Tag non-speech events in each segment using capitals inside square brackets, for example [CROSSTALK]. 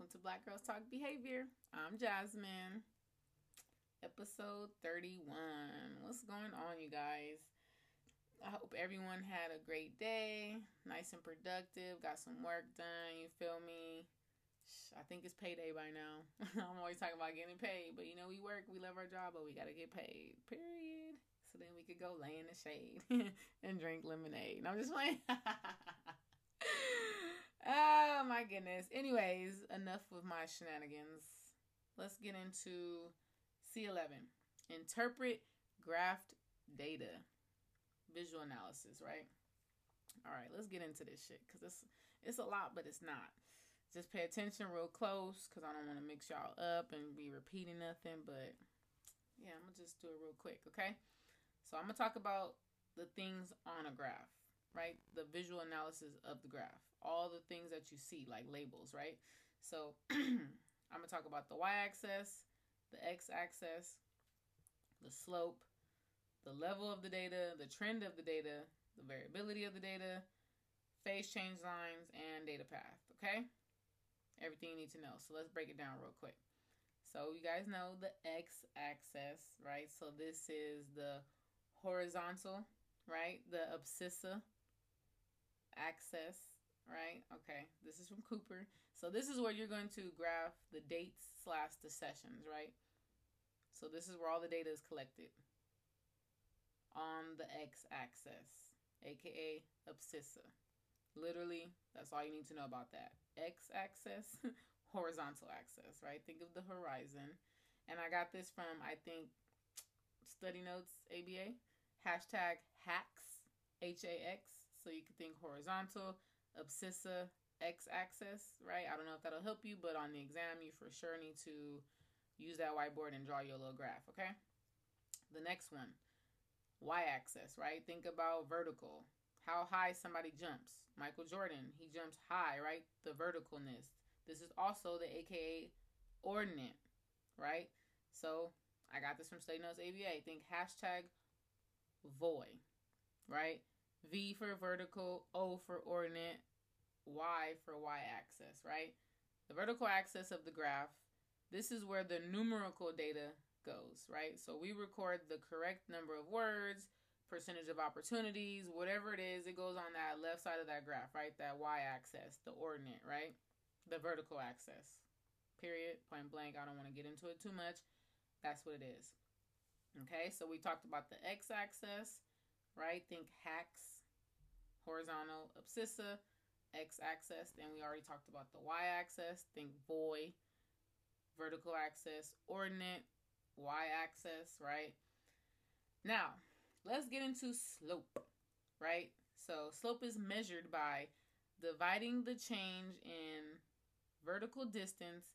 welcome to Black Girls Talk Behavior. I'm Jasmine. Episode 31. What's going on, you guys? I hope everyone had a great day, nice and productive, got some work done. You feel me? I think it's payday by now. [LAUGHS] I'm always talking about getting paid, but you know, we work, we love our job, but we got to get paid, period. So then we could go lay in the shade [LAUGHS] and drink lemonade. And I'm just playing. [LAUGHS] oh my goodness. Anyways, enough with my shenanigans. Let's get into C11. Interpret graphed data. Visual analysis, right? All right, let's get into this shit because it's it's a lot, but it's not. Just pay attention real close because I don't want to mix y'all up and be repeating nothing. But yeah, I'm gonna just do it real quick, okay? So I'm gonna talk about the things on a graph right? The visual analysis of the graph, all the things that you see, like labels, right? So [CLEARS THROAT] I'm to talk about the y axis, the x axis, the slope, the level of the data, the trend of the data, the variability of the data, phase change lines, and data path, okay? Everything you need to know. So let's break it down real quick. So you guys know the x axis, right? So this is the horizontal, right? The abscissa axis, right? Okay, this is from Cooper. So this is where you're going to graph the dates slash the sessions, right? So this is where all the data is collected on the x-axis, aka abscissa. Literally, that's all you need to know about that. X-axis, [LAUGHS] horizontal axis, right? Think of the horizon. And I got this from, I think, Study Notes ABA. Hashtag hacks, H A X so you can think horizontal, abscissa, x-axis, right? I don't know if that'll help you, but on the exam, you for sure need to use that whiteboard and draw your little graph, okay? The next one, y-axis, right? Think about vertical. How high somebody jumps. Michael Jordan, he jumps high, right? The verticalness. This is also the AKA ordinate, right? So I got this from Study Notes ABA. Think hashtag voy, right? V for vertical, O for ordinate, Y for Y axis, right? The vertical axis of the graph, this is where the numerical data goes, right? So we record the correct number of words, percentage of opportunities, whatever it is, it goes on that left side of that graph, right? That Y axis, the ordinate, right? The vertical axis. Period. Point blank. I don't want to get into it too much. That's what it is. Okay, so we talked about the X axis right? Think hacks, horizontal abscissa, x-axis. Then we already talked about the y-axis. Think voy, vertical axis, ordinate, y-axis, right? Now, let's get into slope, right? So slope is measured by dividing the change in vertical distance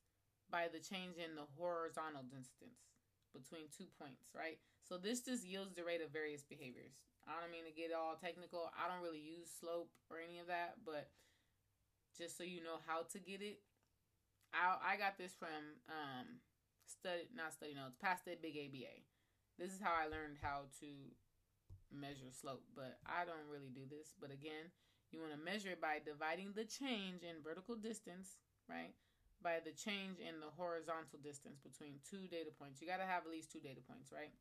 by the change in the horizontal distance between two points, right? So this just yields the rate of various behaviors. I don't mean to get all technical. I don't really use slope or any of that, but just so you know how to get it, I I got this from um study not study notes, Pass the Big ABA. This is how I learned how to measure slope, but I don't really do this. But again, you want to measure it by dividing the change in vertical distance, right? By the change in the horizontal distance between two data points. You got to have at least two data points, right?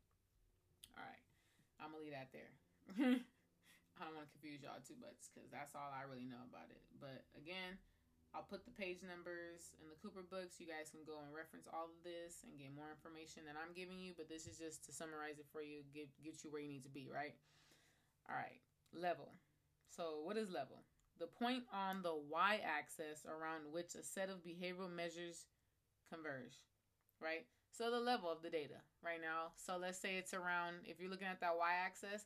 All right. I'm going to leave that there. [LAUGHS] I don't want to confuse y'all too much because that's all I really know about it. But again, I'll put the page numbers in the Cooper books. You guys can go and reference all of this and get more information than I'm giving you. But this is just to summarize it for you, get get you where you need to be, right? All right, level. So what is level? The point on the y axis around which a set of behavioral measures converge, right? So the level of the data right now. So let's say it's around, if you're looking at that y axis,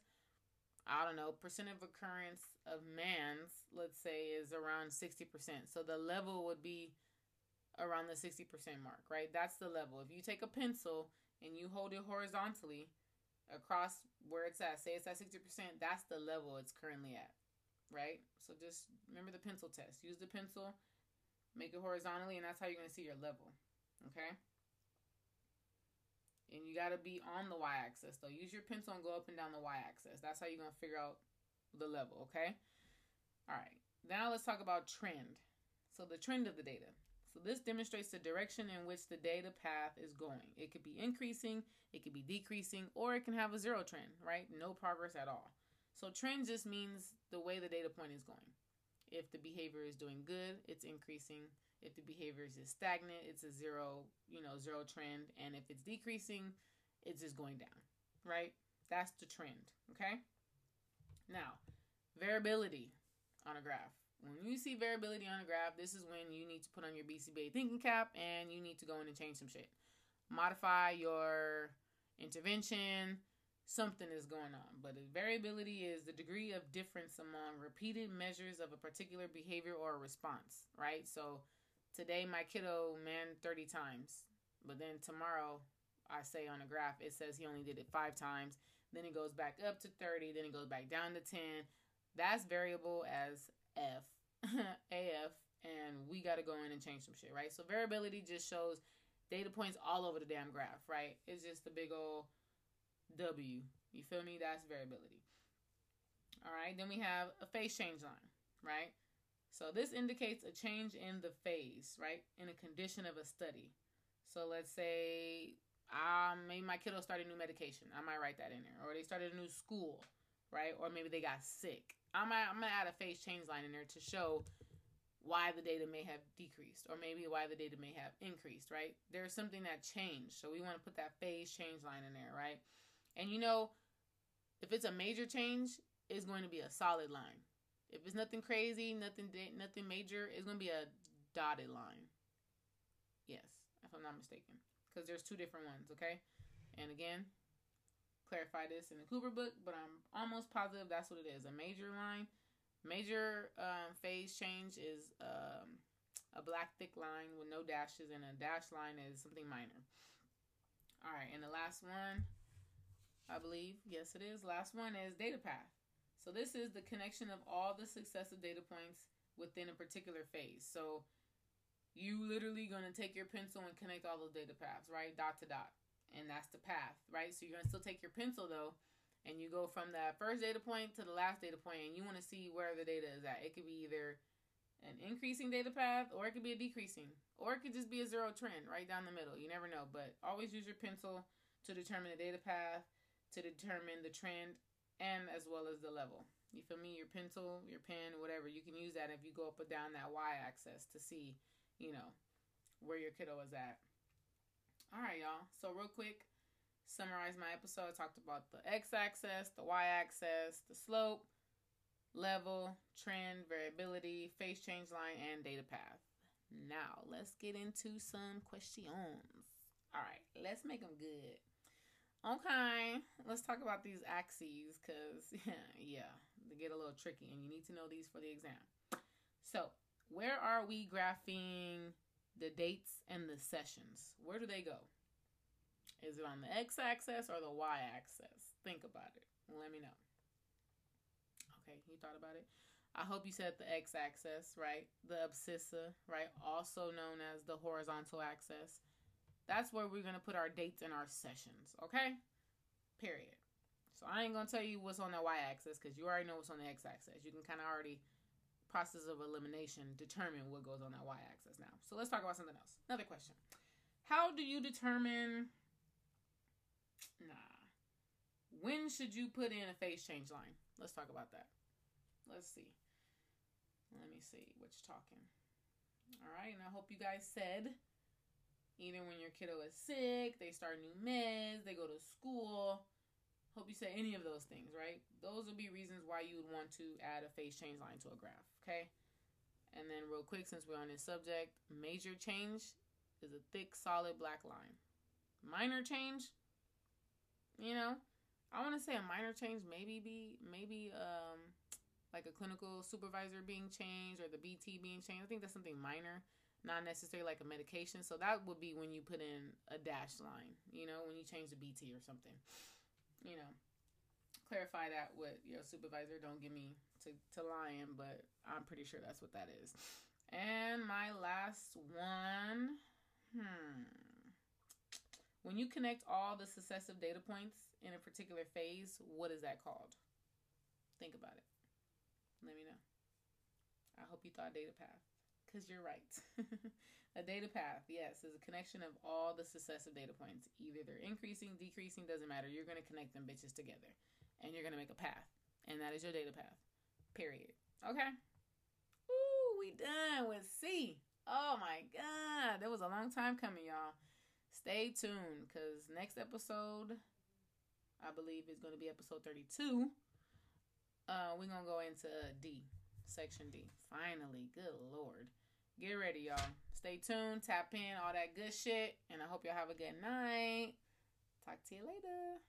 I don't know, percent of occurrence of mands, let's say, is around 60%. So the level would be around the 60% mark, right? That's the level. If you take a pencil and you hold it horizontally across where it's at, say it's at 60%, that's the level it's currently at right? So just remember the pencil test. Use the pencil, make it horizontally, and that's how you're going to see your level, okay? And you got to be on the y-axis, though. Use your pencil and go up and down the y-axis. That's how you're going to figure out the level, okay? All right. Now let's talk about trend. So the trend of the data. So this demonstrates the direction in which the data path is going. It could be increasing, it could be decreasing, or it can have a zero trend, right? No progress at all. So trend just means the way the data point is going. If the behavior is doing good, it's increasing. If the behavior is stagnant, it's a zero, you know, zero trend. And if it's decreasing, it's just going down, right? That's the trend, okay? Now, variability on a graph. When you see variability on a graph, this is when you need to put on your BCBA thinking cap and you need to go in and change some shit. Modify your intervention. Something is going on. But variability is the degree of difference among repeated measures of a particular behavior or response, right? So today my kiddo mand 30 times, but then tomorrow I say on a graph it says he only did it five times. Then it goes back up to 30, then it goes back down to 10. That's variable as F, [LAUGHS] AF, and we got to go in and change some shit, right? So variability just shows data points all over the damn graph, right? It's just a big old W. You feel me? That's variability. All right, then we have a phase change line, right? So this indicates a change in the phase, right? In a condition of a study. So let's say um, maybe my kiddo started a new medication. I might write that in there. Or they started a new school, right? Or maybe they got sick. I'm gonna, I'm gonna add a phase change line in there to show why the data may have decreased or maybe why the data may have increased, right? There's something that changed. So we want to put that phase change line in there, right? And you know, if it's a major change, it's going to be a solid line. If it's nothing crazy, nothing nothing major, it's going to be a dotted line. Yes, if I'm not mistaken. Because there's two different ones, okay? And again, clarify this in the Cooper book, but I'm almost positive that's what it is. A major line, major um, phase change is um, a black thick line with no dashes, and a dash line is something minor. All right, and the last one, I believe, yes, it is. Last one is data path. So this is the connection of all the successive data points within a particular phase. So you literally gonna take your pencil and connect all those data paths, right? Dot to dot and that's the path, right? So you're gonna still take your pencil though, and you go from that first data point to the last data point, and you want to see where the data is at. It could be either an increasing data path, or it could be a decreasing, or it could just be a zero trend right down the middle. You never know, but always use your pencil to determine the data path, to determine the trend, and as well as the level. You feel me? Your pencil, your pen, whatever. You can use that if you go up or down that y-axis to see, you know, where your kiddo is at. All right, y'all. So, real quick, summarize my episode. I talked about the x axis, the y axis, the slope, level, trend, variability, phase change line, and data path. Now, let's get into some questions. All right, let's make them good. Okay, let's talk about these axes because, [LAUGHS] yeah, they get a little tricky and you need to know these for the exam. So, where are we graphing the dates and the sessions. Where do they go? Is it on the x axis or the y axis? Think about it. Let me know. Okay, you thought about it? I hope you said the x axis, right? The abscissa, right? Also known as the horizontal axis. That's where we're going to put our dates and our sessions, okay? Period. So I ain't going to tell you what's on the y axis because you already know what's on the x axis. You can kind of already process of elimination determine what goes on that y-axis now. So let's talk about something else. Another question. How do you determine nah. When should you put in a phase change line? Let's talk about that. Let's see. Let me see what you're talking. All right, and I hope you guys said either when your kiddo is sick, they start new meds, they go to school, Hope you say any of those things, right? Those would be reasons why you would want to add a phase change line to a graph, okay? And then real quick, since we're on this subject, major change is a thick, solid black line. Minor change, you know, I want to say a minor change maybe be maybe um like a clinical supervisor being changed or the BT being changed. I think that's something minor, not necessarily like a medication. So that would be when you put in a dash line, you know, when you change the BT or something you know, clarify that with your supervisor. Don't give me to, to lying, but I'm pretty sure that's what that is. And my last one, hmm. When you connect all the successive data points in a particular phase, what is that called? Think about it. Let me know. I hope you thought data path because you're right. [LAUGHS] a data path, yes, is a connection of all the successive data points. Either they're increasing, decreasing, doesn't matter. You're going to connect them bitches together and you're going to make a path. And that is your data path. Period. Okay? Ooh, we done with C. Oh my God. That was a long time coming, y'all. Stay tuned because next episode, I believe, is going to be episode 32. Uh, we're going to go into D, section D. Finally. Good Lord. Get ready, y'all. Stay tuned, tap in, all that good shit. And I hope y'all have a good night. Talk to you later.